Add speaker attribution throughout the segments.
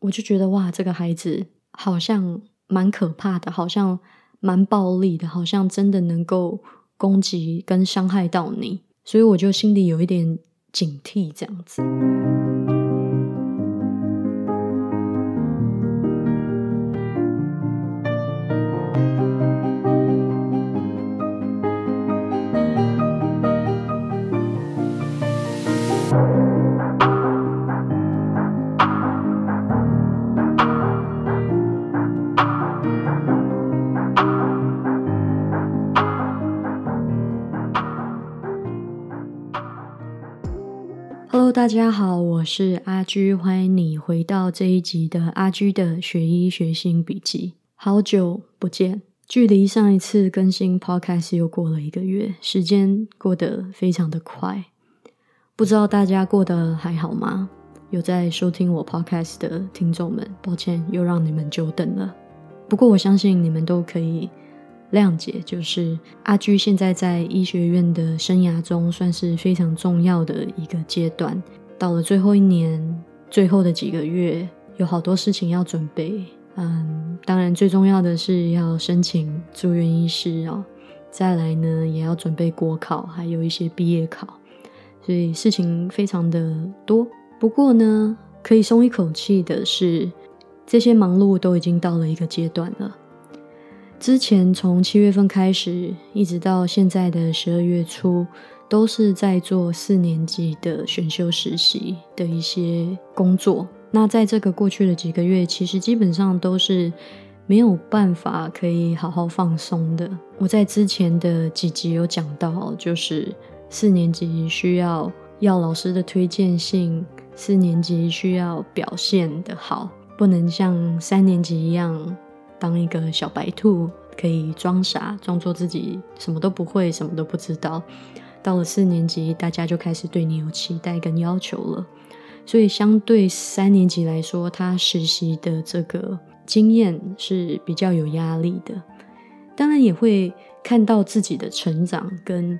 Speaker 1: 我就觉得哇，这个孩子好像蛮可怕的，好像蛮暴力的，好像真的能够攻击跟伤害到你，所以我就心里有一点警惕，这样子。大家好，我是阿居，欢迎你回到这一集的阿居的学医学新笔记。好久不见，距离上一次更新 Podcast 又过了一个月，时间过得非常的快。不知道大家过得还好吗？有在收听我 Podcast 的听众们，抱歉又让你们久等了。不过我相信你们都可以。谅解，就是阿居现在在医学院的生涯中算是非常重要的一个阶段。到了最后一年，最后的几个月，有好多事情要准备。嗯，当然最重要的是要申请住院医师哦。再来呢，也要准备国考，还有一些毕业考，所以事情非常的多。不过呢，可以松一口气的是，这些忙碌都已经到了一个阶段了。之前从七月份开始，一直到现在的十二月初，都是在做四年级的选修实习的一些工作。那在这个过去的几个月，其实基本上都是没有办法可以好好放松的。我在之前的几集有讲到，就是四年级需要要老师的推荐信，四年级需要表现的好，不能像三年级一样。当一个小白兔，可以装傻，装作自己什么都不会，什么都不知道。到了四年级，大家就开始对你有期待跟要求了。所以，相对三年级来说，他实习的这个经验是比较有压力的。当然，也会看到自己的成长，跟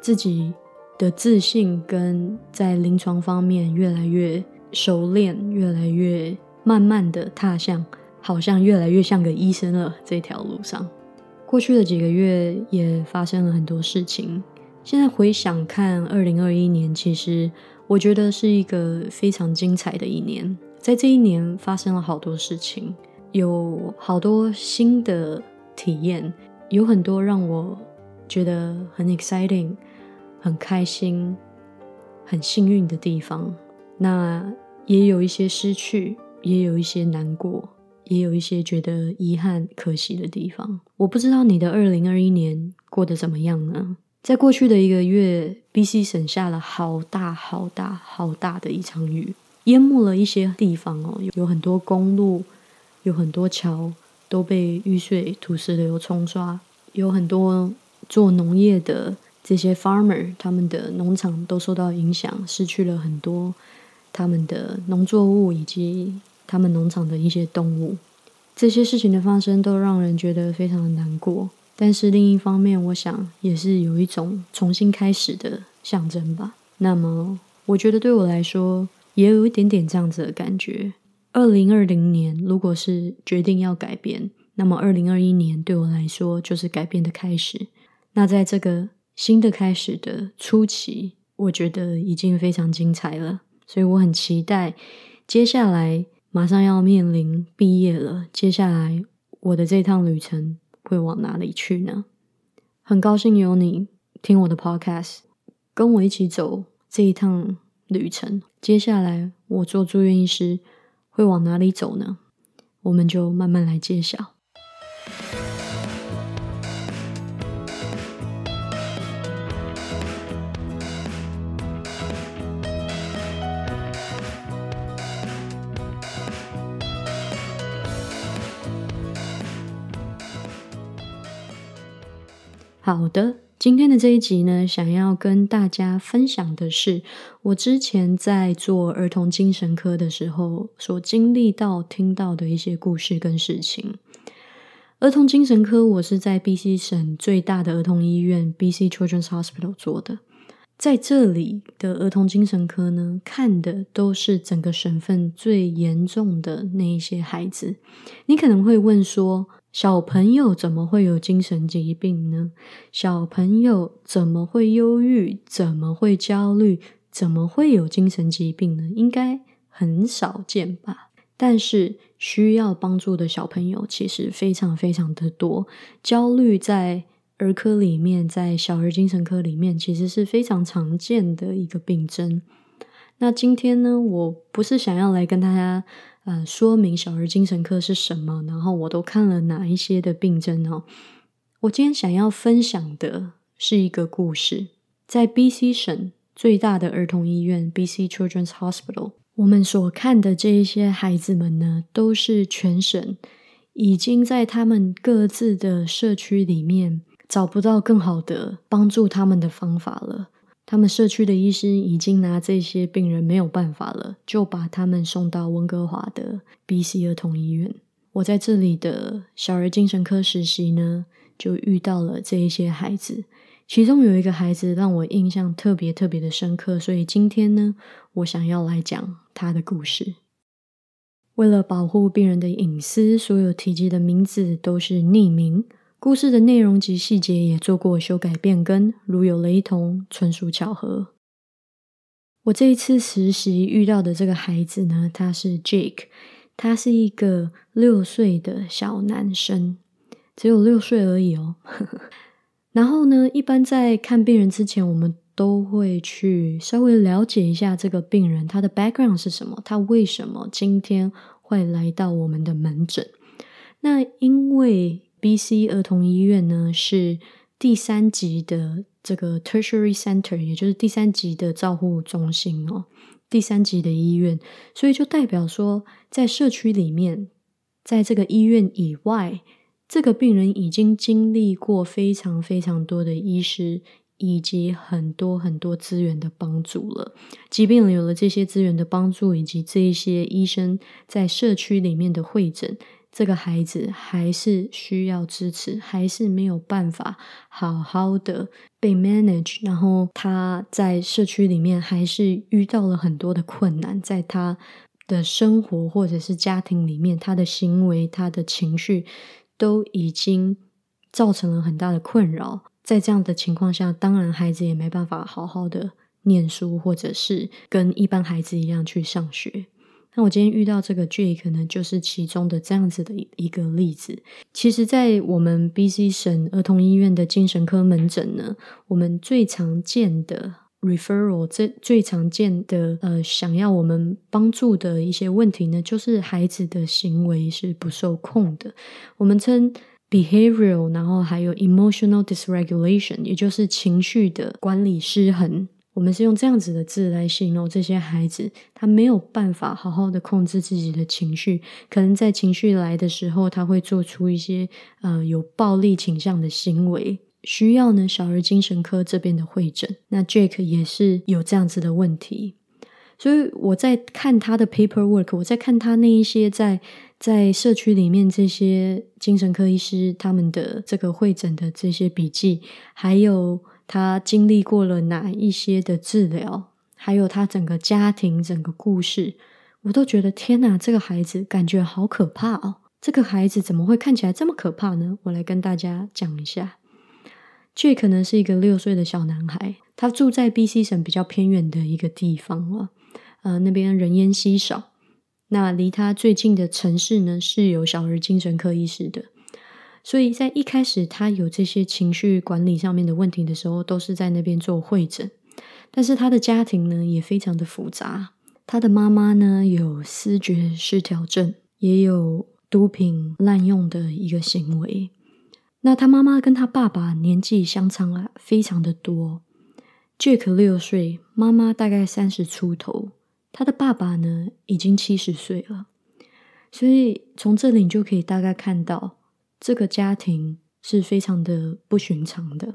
Speaker 1: 自己的自信，跟在临床方面越来越熟练，越来越慢慢的踏向。好像越来越像个医生了。这条路上，过去的几个月也发生了很多事情。现在回想看，二零二一年，其实我觉得是一个非常精彩的一年。在这一年发生了好多事情，有好多新的体验，有很多让我觉得很 exciting、很开心、很幸运的地方。那也有一些失去，也有一些难过。也有一些觉得遗憾、可惜的地方。我不知道你的二零二一年过得怎么样呢？在过去的一个月，B.C. 省下了好大、好大、好大的一场雨，淹没了一些地方哦。有很多公路，有很多桥都被雨水、土石流冲刷，有很多做农业的这些 farmer，他们的农场都受到影响，失去了很多他们的农作物以及。他们农场的一些动物，这些事情的发生都让人觉得非常的难过。但是另一方面，我想也是有一种重新开始的象征吧。那么，我觉得对我来说也有一点点这样子的感觉。二零二零年如果是决定要改变，那么二零二一年对我来说就是改变的开始。那在这个新的开始的初期，我觉得已经非常精彩了。所以我很期待接下来。马上要面临毕业了，接下来我的这趟旅程会往哪里去呢？很高兴有你听我的 podcast，跟我一起走这一趟旅程。接下来我做住院医师会往哪里走呢？我们就慢慢来揭晓。好的，今天的这一集呢，想要跟大家分享的是，我之前在做儿童精神科的时候所经历到、听到的一些故事跟事情。儿童精神科，我是在 B.C 省最大的儿童医院 B.C Children's Hospital 做的。在这里的儿童精神科呢，看的都是整个省份最严重的那一些孩子。你可能会问说，小朋友怎么会有精神疾病呢？小朋友怎么会忧郁？怎么会焦虑？怎么会有精神疾病呢？应该很少见吧。但是需要帮助的小朋友其实非常非常的多，焦虑在。儿科里面，在小儿精神科里面，其实是非常常见的一个病症。那今天呢，我不是想要来跟大家呃说明小儿精神科是什么，然后我都看了哪一些的病症哦。我今天想要分享的是一个故事，在 B.C 省最大的儿童医院 B.C Children's Hospital，我们所看的这一些孩子们呢，都是全省已经在他们各自的社区里面。找不到更好的帮助他们的方法了。他们社区的医师已经拿这些病人没有办法了，就把他们送到温哥华的 B.C 儿童医院。我在这里的小儿精神科实习呢，就遇到了这一些孩子。其中有一个孩子让我印象特别特别的深刻，所以今天呢，我想要来讲他的故事。为了保护病人的隐私，所有提及的名字都是匿名。故事的内容及细节也做过修改变更，如有雷同，纯属巧合。我这一次实习遇到的这个孩子呢，他是 Jake，他是一个六岁的小男生，只有六岁而已哦。然后呢，一般在看病人之前，我们都会去稍微了解一下这个病人他的 background 是什么，他为什么今天会来到我们的门诊？那因为 B.C. 儿童医院呢是第三级的这个 tertiary center，也就是第三级的照护中心哦，第三级的医院，所以就代表说，在社区里面，在这个医院以外，这个病人已经经历过非常非常多的医师以及很多很多资源的帮助了。即便有了这些资源的帮助，以及这一些医生在社区里面的会诊。这个孩子还是需要支持，还是没有办法好好的被 manage。然后他在社区里面还是遇到了很多的困难，在他的生活或者是家庭里面，他的行为、他的情绪都已经造成了很大的困扰。在这样的情况下，当然孩子也没办法好好的念书，或者是跟一般孩子一样去上学。那我今天遇到这个 J，可能就是其中的这样子的一个例子。其实，在我们 BC 省儿童医院的精神科门诊呢，我们最常见的 referral，最最常见的呃，想要我们帮助的一些问题呢，就是孩子的行为是不受控的。我们称 behavioral，然后还有 emotional dysregulation，也就是情绪的管理失衡。我们是用这样子的字来形容这些孩子，他没有办法好好的控制自己的情绪，可能在情绪来的时候，他会做出一些呃有暴力倾向的行为，需要呢小儿精神科这边的会诊。那 Jake 也是有这样子的问题，所以我在看他的 paperwork，我在看他那一些在在社区里面这些精神科医师他们的这个会诊的这些笔记，还有。他经历过了哪一些的治疗，还有他整个家庭、整个故事，我都觉得天哪，这个孩子感觉好可怕哦！这个孩子怎么会看起来这么可怕呢？我来跟大家讲一下。这可能是一个六岁的小男孩，他住在 B.C 省比较偏远的一个地方啊，呃，那边人烟稀少。那离他最近的城市呢，是有小儿精神科医师的。所以在一开始，他有这些情绪管理上面的问题的时候，都是在那边做会诊。但是他的家庭呢，也非常的复杂。他的妈妈呢，有思觉失调症，也有毒品滥用的一个行为。那他妈妈跟他爸爸年纪相差啊，非常的多。Jack 六岁，妈妈大概三十出头，他的爸爸呢，已经七十岁了。所以从这里你就可以大概看到。这个家庭是非常的不寻常的。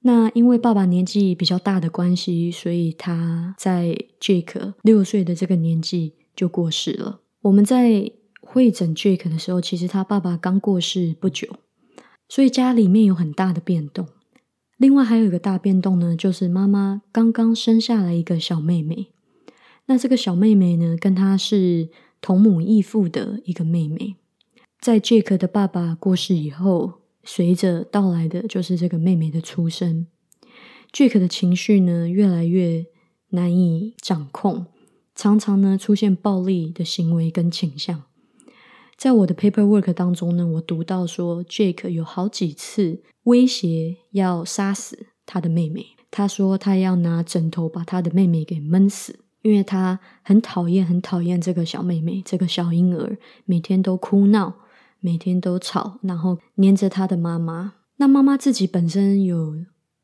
Speaker 1: 那因为爸爸年纪比较大的关系，所以他在 Jake 六岁的这个年纪就过世了。我们在会诊 Jake 的时候，其实他爸爸刚过世不久，所以家里面有很大的变动。另外还有一个大变动呢，就是妈妈刚刚生下了一个小妹妹。那这个小妹妹呢，跟她是同母异父的一个妹妹。在 Jake 的爸爸过世以后，随着到来的就是这个妹妹的出生。Jake 的情绪呢，越来越难以掌控，常常呢出现暴力的行为跟倾向。在我的 paperwork 当中呢，我读到说，Jake 有好几次威胁要杀死他的妹妹。他说他要拿枕头把他的妹妹给闷死，因为他很讨厌、很讨厌这个小妹妹，这个小婴儿每天都哭闹，每天都吵，然后黏着他的妈妈。那妈妈自己本身有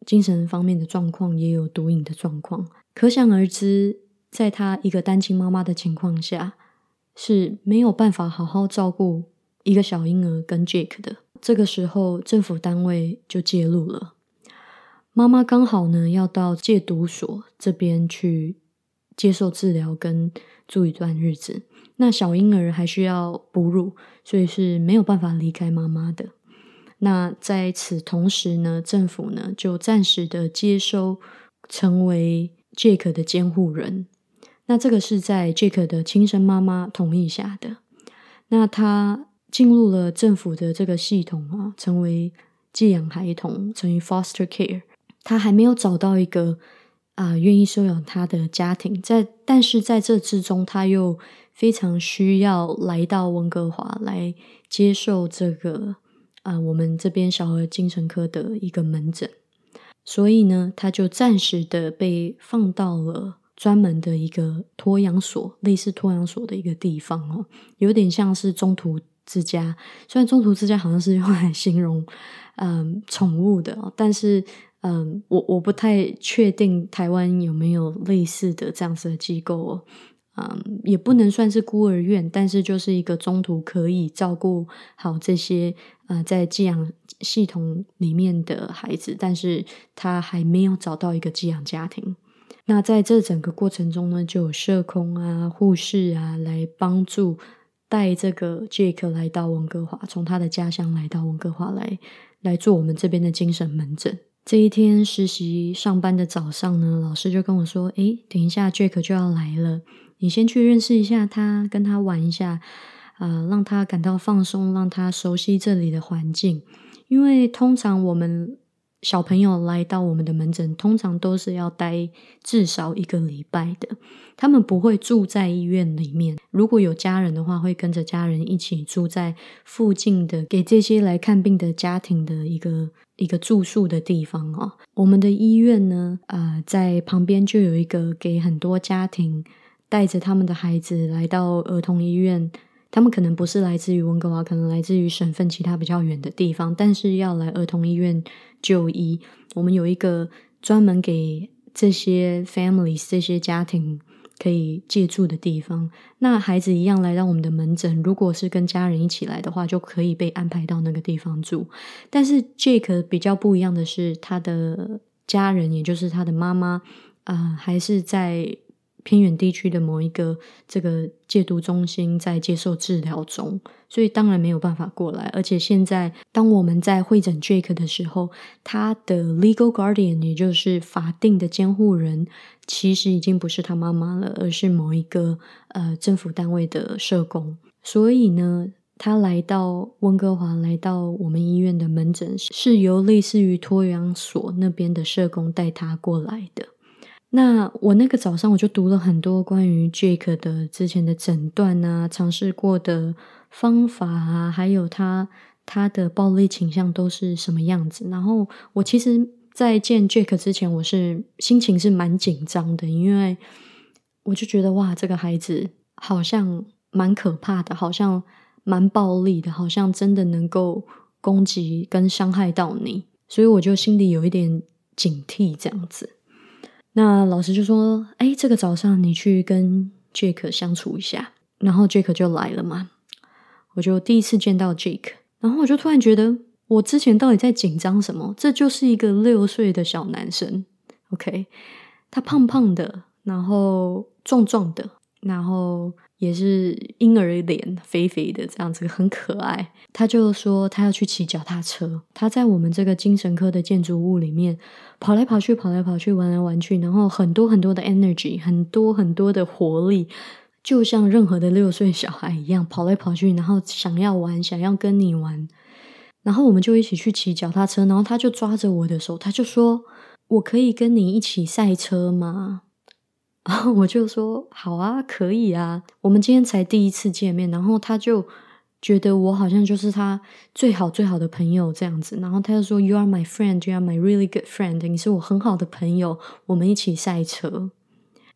Speaker 1: 精神方面的状况，也有毒瘾的状况，可想而知，在他一个单亲妈妈的情况下。是没有办法好好照顾一个小婴儿跟 Jake 的。这个时候，政府单位就介入了。妈妈刚好呢要到戒毒所这边去接受治疗跟住一段日子。那小婴儿还需要哺乳，所以是没有办法离开妈妈的。那在此同时呢，政府呢就暂时的接收成为 Jake 的监护人。那这个是在 Jake 的亲生妈妈同意下的。那他进入了政府的这个系统啊，成为寄养孩童，成为 foster care。他还没有找到一个啊愿意收养他的家庭，在但是在这之中，他又非常需要来到温哥华来接受这个啊我们这边小儿精神科的一个门诊，所以呢，他就暂时的被放到了。专门的一个托养所，类似托养所的一个地方哦，有点像是中途之家。虽然中途之家好像是用来形容嗯宠物的，但是嗯，我我不太确定台湾有没有类似的这样子的机构哦。嗯，也不能算是孤儿院，但是就是一个中途可以照顾好这些呃在寄养系统里面的孩子，但是他还没有找到一个寄养家庭。那在这整个过程中呢，就有社工啊、护士啊来帮助带这个 Jake 来到温哥华，从他的家乡来到温哥华来来做我们这边的精神门诊。这一天实习上班的早上呢，老师就跟我说：“诶，等一下 Jake 就要来了，你先去认识一下他，跟他玩一下，呃，让他感到放松，让他熟悉这里的环境，因为通常我们。”小朋友来到我们的门诊，通常都是要待至少一个礼拜的。他们不会住在医院里面，如果有家人的话，会跟着家人一起住在附近的，给这些来看病的家庭的一个一个住宿的地方哦。我们的医院呢，呃，在旁边就有一个给很多家庭带着他们的孩子来到儿童医院。他们可能不是来自于温哥华，可能来自于省份其他比较远的地方，但是要来儿童医院就医。我们有一个专门给这些 families 这些家庭可以借住的地方。那孩子一样来到我们的门诊，如果是跟家人一起来的话，就可以被安排到那个地方住。但是 Jake 比较不一样的是，他的家人，也就是他的妈妈，啊，还是在。偏远地区的某一个这个戒毒中心在接受治疗中，所以当然没有办法过来。而且现在，当我们在会诊 Jake 的时候，他的 legal guardian，也就是法定的监护人，其实已经不是他妈妈了，而是某一个呃政府单位的社工。所以呢，他来到温哥华，来到我们医院的门诊，是由类似于托养所那边的社工带他过来的。那我那个早上我就读了很多关于 Jake 的之前的诊断啊，尝试过的方法啊，还有他他的暴力倾向都是什么样子。然后我其实，在见 Jake 之前，我是心情是蛮紧张的，因为我就觉得哇，这个孩子好像蛮可怕的，好像蛮暴力的，好像真的能够攻击跟伤害到你，所以我就心里有一点警惕这样子。那老师就说：“哎，这个早上你去跟 Jake 相处一下。”然后 Jake 就来了嘛。我就第一次见到 Jake，然后我就突然觉得，我之前到底在紧张什么？这就是一个六岁的小男生，OK？他胖胖的，然后壮壮的，然后也是婴儿脸，肥肥的这样子，很可爱。他就说他要去骑脚踏车，他在我们这个精神科的建筑物里面跑来跑去，跑来跑去，玩来玩去，然后很多很多的 energy，很多很多的活力，就像任何的六岁小孩一样跑来跑去，然后想要玩，想要跟你玩。然后我们就一起去骑脚踏车，然后他就抓着我的手，他就说：“我可以跟你一起赛车吗？”然 后我就说：“好啊，可以啊。”我们今天才第一次见面，然后他就觉得我好像就是他最好最好的朋友这样子，然后他就说：“You are my friend, you are my really good friend。”你是我很好的朋友，我们一起赛车。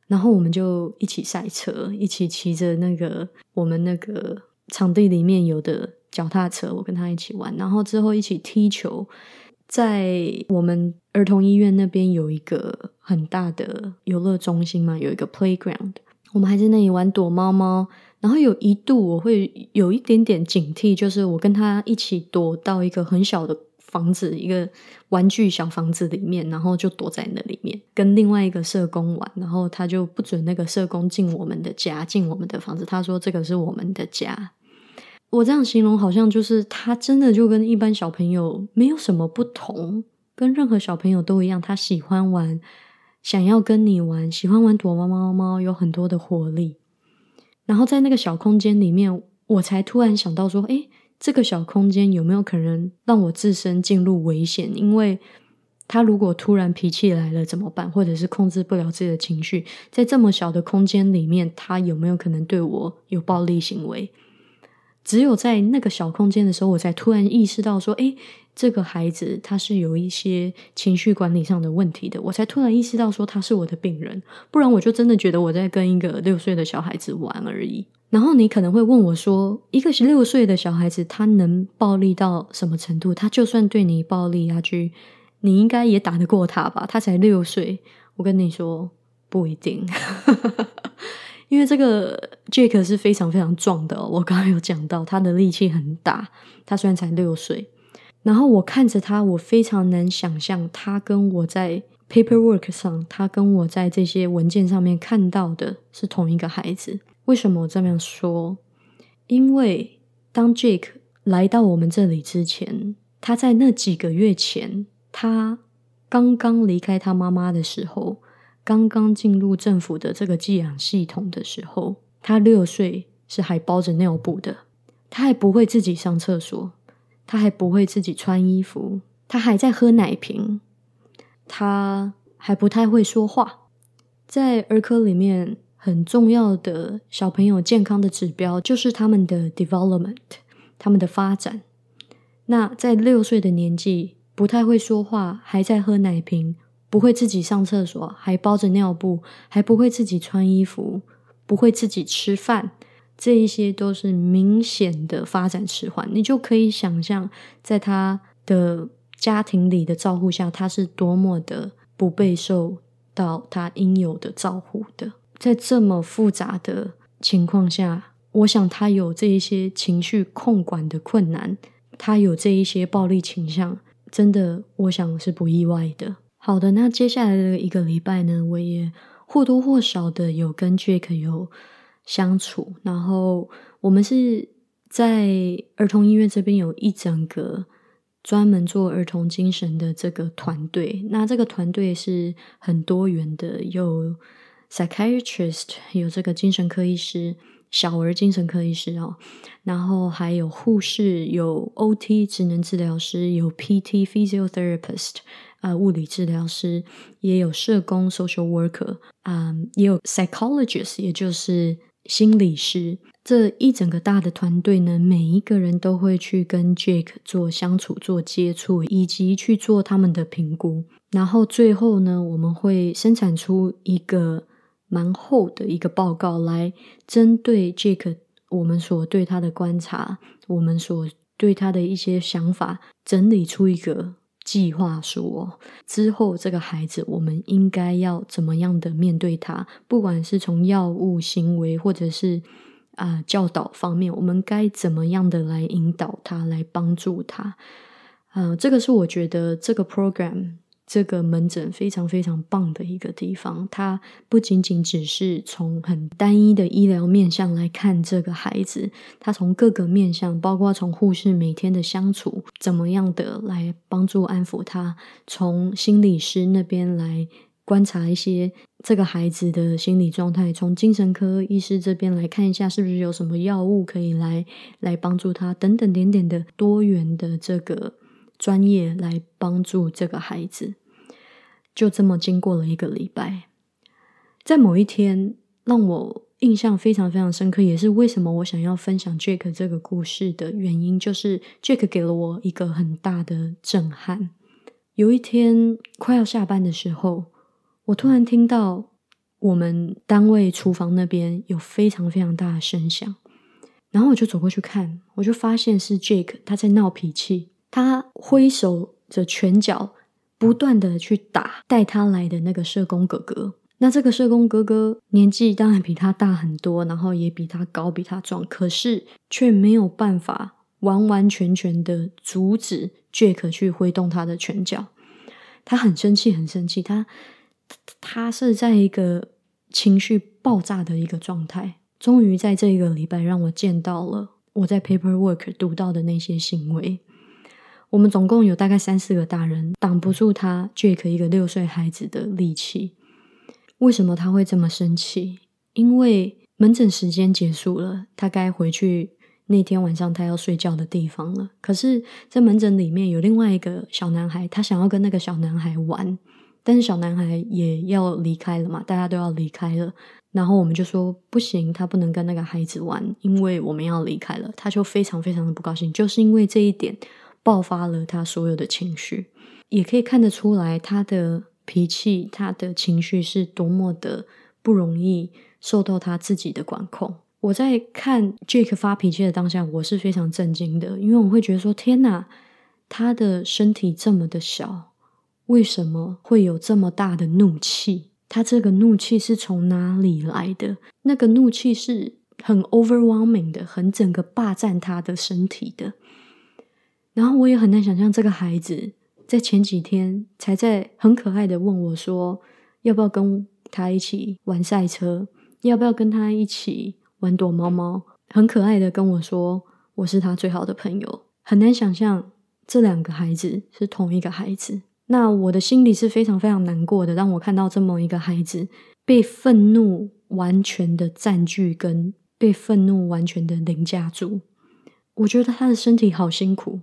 Speaker 1: 然后我们就一起赛车，一起骑着那个我们那个场地里面有的。脚踏车，我跟他一起玩，然后之后一起踢球。在我们儿童医院那边有一个很大的游乐中心嘛，有一个 playground，我们还在那里玩躲猫猫。然后有一度我会有一点点警惕，就是我跟他一起躲到一个很小的房子，一个玩具小房子里面，然后就躲在那里面跟另外一个社工玩，然后他就不准那个社工进我们的家，进我们的房子。他说这个是我们的家。我这样形容，好像就是他真的就跟一般小朋友没有什么不同，跟任何小朋友都一样。他喜欢玩，想要跟你玩，喜欢玩躲猫猫猫，有很多的活力。然后在那个小空间里面，我才突然想到说：，诶，这个小空间有没有可能让我自身进入危险？因为他如果突然脾气来了怎么办？或者是控制不了自己的情绪，在这么小的空间里面，他有没有可能对我有暴力行为？只有在那个小空间的时候，我才突然意识到说：“哎，这个孩子他是有一些情绪管理上的问题的。”我才突然意识到说他是我的病人，不然我就真的觉得我在跟一个六岁的小孩子玩而已。然后你可能会问我说：“一个六岁的小孩子，他能暴力到什么程度？他就算对你暴力下去，你应该也打得过他吧？他才六岁。”我跟你说，不一定。因为这个 Jake 是非常非常壮的，我刚刚有讲到他的力气很大。他虽然才六岁，然后我看着他，我非常难想象他跟我在 paperwork 上，他跟我在这些文件上面看到的是同一个孩子。为什么我这样说？因为当 Jake 来到我们这里之前，他在那几个月前，他刚刚离开他妈妈的时候。刚刚进入政府的这个寄养系统的时候，他六岁是还包着尿布的，他还不会自己上厕所，他还不会自己穿衣服，他还在喝奶瓶，他还不太会说话。在儿科里面，很重要的小朋友健康的指标就是他们的 development，他们的发展。那在六岁的年纪，不太会说话，还在喝奶瓶。不会自己上厕所，还包着尿布，还不会自己穿衣服，不会自己吃饭，这一些都是明显的发展迟缓。你就可以想象，在他的家庭里的照顾下，他是多么的不备受到他应有的照顾的。在这么复杂的情况下，我想他有这一些情绪控管的困难，他有这一些暴力倾向，真的，我想是不意外的。好的，那接下来的一个礼拜呢，我也或多或少的有跟 Jack 有相处，然后我们是在儿童医院这边有一整个专门做儿童精神的这个团队，那这个团队是很多元的，有 psychiatrist，有这个精神科医师，小儿精神科医师哦，然后还有护士，有 OT 职能治疗师，有 PT physiotherapist。啊，物理治疗师也有社工 （social worker），啊，也有 psychologist，也就是心理师。这一整个大的团队呢，每一个人都会去跟 Jake 做相处、做接触，以及去做他们的评估。然后最后呢，我们会生产出一个蛮厚的一个报告，来针对 Jake 我们所对他的观察，我们所对他的一些想法，整理出一个。计划说之后，这个孩子我们应该要怎么样的面对他？不管是从药物、行为，或者是啊教导方面，我们该怎么样的来引导他，来帮助他？呃，这个是我觉得这个 program 这个门诊非常非常棒的一个地方，它不仅仅只是从很单一的医疗面向来看这个孩子，它从各个面向，包括从护士每天的相处，怎么样的来帮助安抚他，从心理师那边来观察一些这个孩子的心理状态，从精神科医师这边来看一下是不是有什么药物可以来来帮助他，等等点点的多元的这个。专业来帮助这个孩子，就这么经过了一个礼拜，在某一天让我印象非常非常深刻，也是为什么我想要分享 Jake 这个故事的原因，就是 Jake 给了我一个很大的震撼。有一天快要下班的时候，我突然听到我们单位厨房那边有非常非常大的声响，然后我就走过去看，我就发现是 Jake 他在闹脾气。他挥手着拳脚，不断的去打带他来的那个社工哥哥。那这个社工哥哥年纪当然比他大很多，然后也比他高，比他壮，可是却没有办法完完全全的阻止 Jack 去挥动他的拳脚。他很生气，很生气。他他是在一个情绪爆炸的一个状态。终于在这一个礼拜，让我见到了我在 Paperwork 读到的那些行为。我们总共有大概三四个大人挡不住他 Jake 一个六岁孩子的力气。为什么他会这么生气？因为门诊时间结束了，他该回去那天晚上他要睡觉的地方了。可是，在门诊里面有另外一个小男孩，他想要跟那个小男孩玩，但是小男孩也要离开了嘛，大家都要离开了。然后我们就说不行，他不能跟那个孩子玩，因为我们要离开了。他就非常非常的不高兴，就是因为这一点。爆发了他所有的情绪，也可以看得出来他的脾气、他的情绪是多么的不容易受到他自己的管控。我在看 Jake 发脾气的当下，我是非常震惊的，因为我会觉得说：天哪，他的身体这么的小，为什么会有这么大的怒气？他这个怒气是从哪里来的？那个怒气是很 overwhelming 的，很整个霸占他的身体的。然后我也很难想象，这个孩子在前几天才在很可爱的问我说：“要不要跟他一起玩赛车？要不要跟他一起玩躲猫猫？”很可爱的跟我说：“我是他最好的朋友。”很难想象这两个孩子是同一个孩子。那我的心里是非常非常难过的。当我看到这么一个孩子被愤怒完全的占据，跟被愤怒完全的凌驾住，我觉得他的身体好辛苦。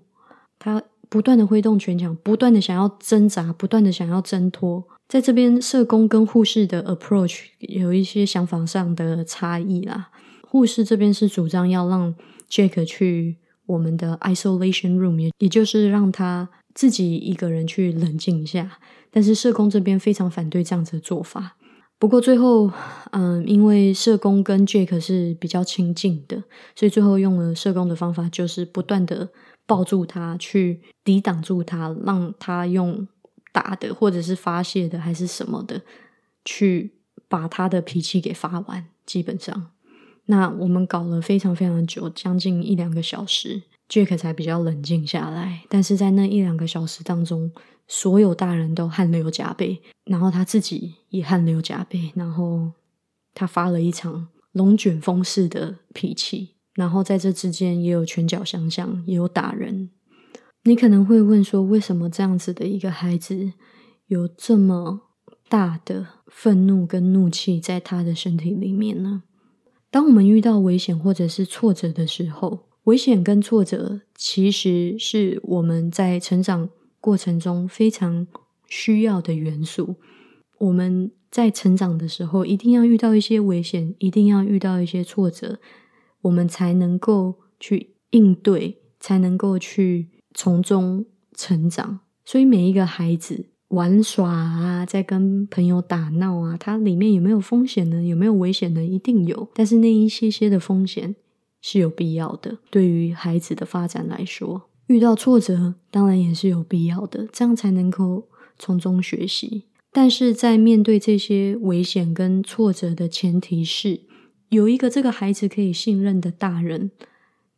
Speaker 1: 他不断的挥动拳脚，不断的想要挣扎，不断的想要挣脱。在这边，社工跟护士的 approach 有一些想法上的差异啦。护士这边是主张要让 Jack 去我们的 isolation room，也也就是让他自己一个人去冷静一下。但是社工这边非常反对这样子的做法。不过最后，嗯，因为社工跟 Jake 是比较亲近的，所以最后用了社工的方法，就是不断的。抱住他，去抵挡住他，让他用打的，或者是发泄的，还是什么的，去把他的脾气给发完。基本上，那我们搞了非常非常久，将近一两个小时，Jack 才比较冷静下来。但是在那一两个小时当中，所有大人都汗流浃背，然后他自己也汗流浃背，然后他发了一场龙卷风式的脾气。然后在这之间也有拳脚相向，也有打人。你可能会问说，为什么这样子的一个孩子有这么大的愤怒跟怒气在他的身体里面呢？当我们遇到危险或者是挫折的时候，危险跟挫折其实是我们在成长过程中非常需要的元素。我们在成长的时候，一定要遇到一些危险，一定要遇到一些挫折。我们才能够去应对，才能够去从中成长。所以每一个孩子玩耍啊，在跟朋友打闹啊，它里面有没有风险呢？有没有危险呢？一定有。但是那一些些的风险是有必要的。对于孩子的发展来说，遇到挫折当然也是有必要的，这样才能够从中学习。但是在面对这些危险跟挫折的前提是。有一个这个孩子可以信任的大人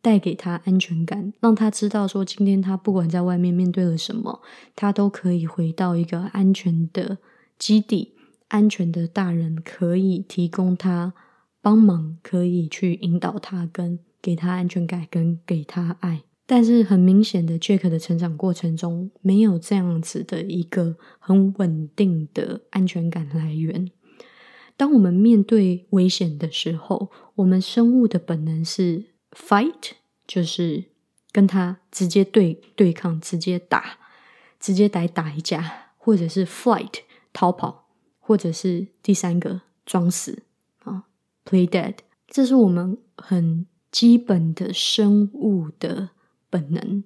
Speaker 1: 带给他安全感，让他知道说，今天他不管在外面面对了什么，他都可以回到一个安全的基地，安全的大人可以提供他帮忙，可以去引导他，跟给他安全感，跟给他爱。但是很明显的，Jack 的成长过程中没有这样子的一个很稳定的安全感来源。当我们面对危险的时候，我们生物的本能是 fight，就是跟他直接对对抗，直接打，直接来打一架，或者是 flight 逃跑，或者是第三个装死啊，play dead。这是我们很基本的生物的。本能，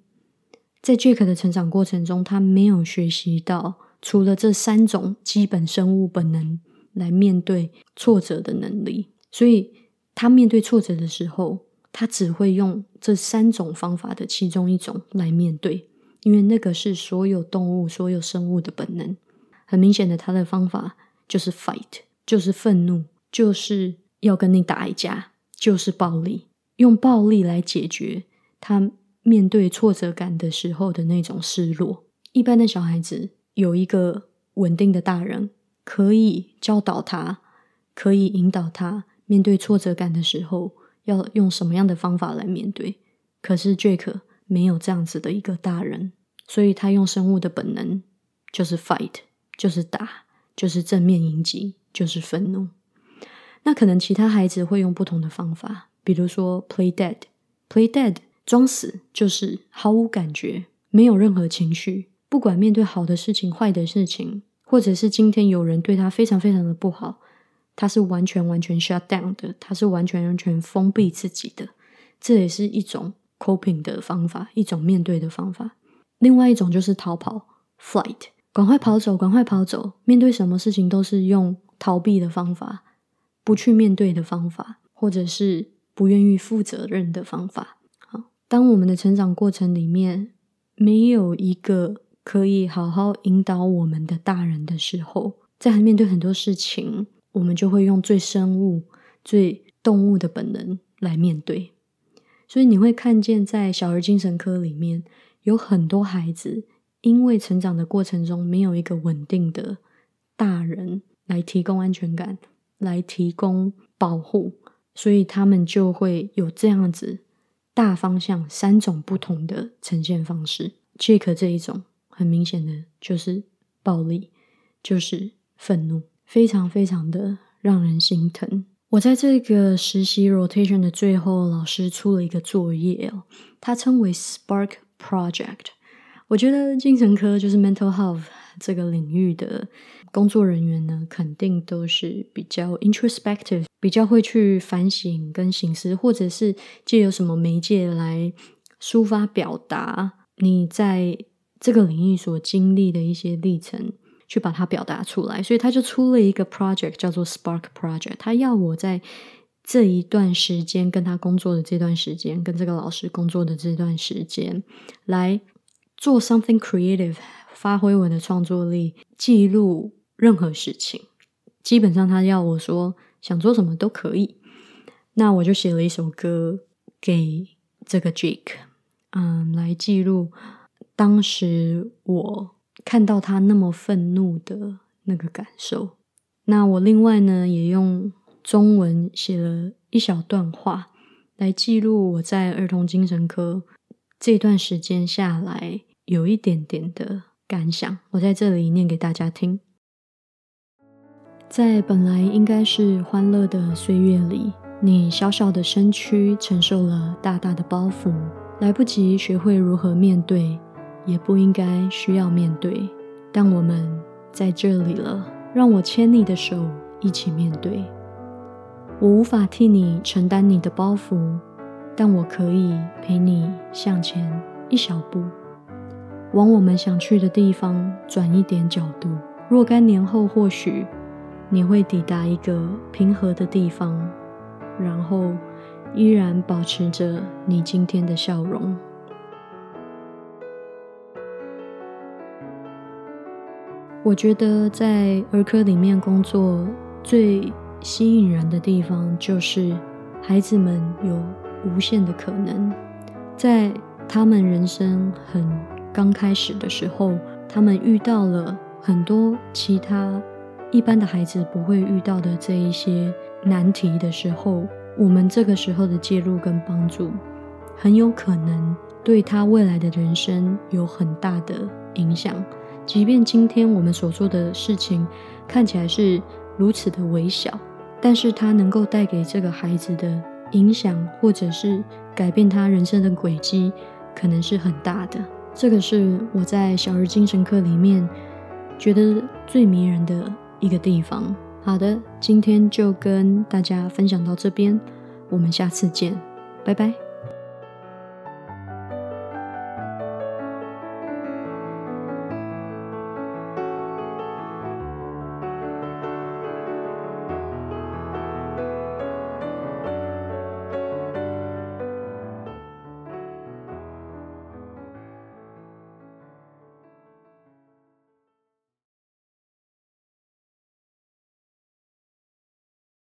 Speaker 1: 在 Jack 的成长过程中，他没有学习到除了这三种基本生物本能来面对挫折的能力，所以他面对挫折的时候，他只会用这三种方法的其中一种来面对，因为那个是所有动物、所有生物的本能。很明显的，他的方法就是 fight，就是愤怒，就是要跟你打一架，就是暴力，用暴力来解决他。面对挫折感的时候的那种失落，一般的小孩子有一个稳定的大人可以教导他，可以引导他面对挫折感的时候要用什么样的方法来面对。可是 Jake 没有这样子的一个大人，所以他用生物的本能，就是 fight，就是打，就是正面迎击，就是愤怒。那可能其他孩子会用不同的方法，比如说 play dead，play dead。装死就是毫无感觉，没有任何情绪。不管面对好的事情、坏的事情，或者是今天有人对他非常非常的不好，他是完全完全 shut down 的，他是完全完全封闭自己的。这也是一种 coping 的方法，一种面对的方法。另外一种就是逃跑 （flight），赶快跑走，赶快跑走。面对什么事情都是用逃避的方法，不去面对的方法，或者是不愿意负责任的方法。当我们的成长过程里面没有一个可以好好引导我们的大人的时候，在面对很多事情，我们就会用最生物、最动物的本能来面对。所以你会看见，在小儿精神科里面，有很多孩子因为成长的过程中没有一个稳定的大人来提供安全感、来提供保护，所以他们就会有这样子。大方向三种不同的呈现方式，Jake 这一种很明显的就是暴力，就是愤怒，非常非常的让人心疼。我在这个实习 rotation 的最后，老师出了一个作业哦，它称为 Spark Project。我觉得精神科就是 mental health 这个领域的。工作人员呢，肯定都是比较 introspective，比较会去反省跟醒思，或者是借由什么媒介来抒发表达你在这个领域所经历的一些历程，去把它表达出来。所以他就出了一个 project，叫做 Spark Project。他要我在这一段时间跟他工作的这段时间，跟这个老师工作的这段时间，来做 something creative，发挥我的创作力，记录。任何事情，基本上他要我说想做什么都可以。那我就写了一首歌给这个 Jake，嗯，来记录当时我看到他那么愤怒的那个感受。那我另外呢，也用中文写了一小段话来记录我在儿童精神科这段时间下来有一点点的感想。我在这里念给大家听。在本来应该是欢乐的岁月里，你小小的身躯承受了大大的包袱，来不及学会如何面对，也不应该需要面对。但我们在这里了，让我牵你的手一起面对。我无法替你承担你的包袱，但我可以陪你向前一小步，往我们想去的地方转一点角度。若干年后，或许。你会抵达一个平和的地方，然后依然保持着你今天的笑容。我觉得在儿科里面工作最吸引人的地方，就是孩子们有无限的可能，在他们人生很刚开始的时候，他们遇到了很多其他一般的孩子不会遇到的这一些难题的时候，我们这个时候的介入跟帮助，很有可能对他未来的人生有很大的影响。即便今天我们所做的事情看起来是如此的微小，但是它能够带给这个孩子的影响，或者是改变他人生的轨迹，可能是很大的。这个是我在小儿精神课里面觉得最迷人的一个地方。好的，今天就跟大家分享到这边，我们下次见，拜拜。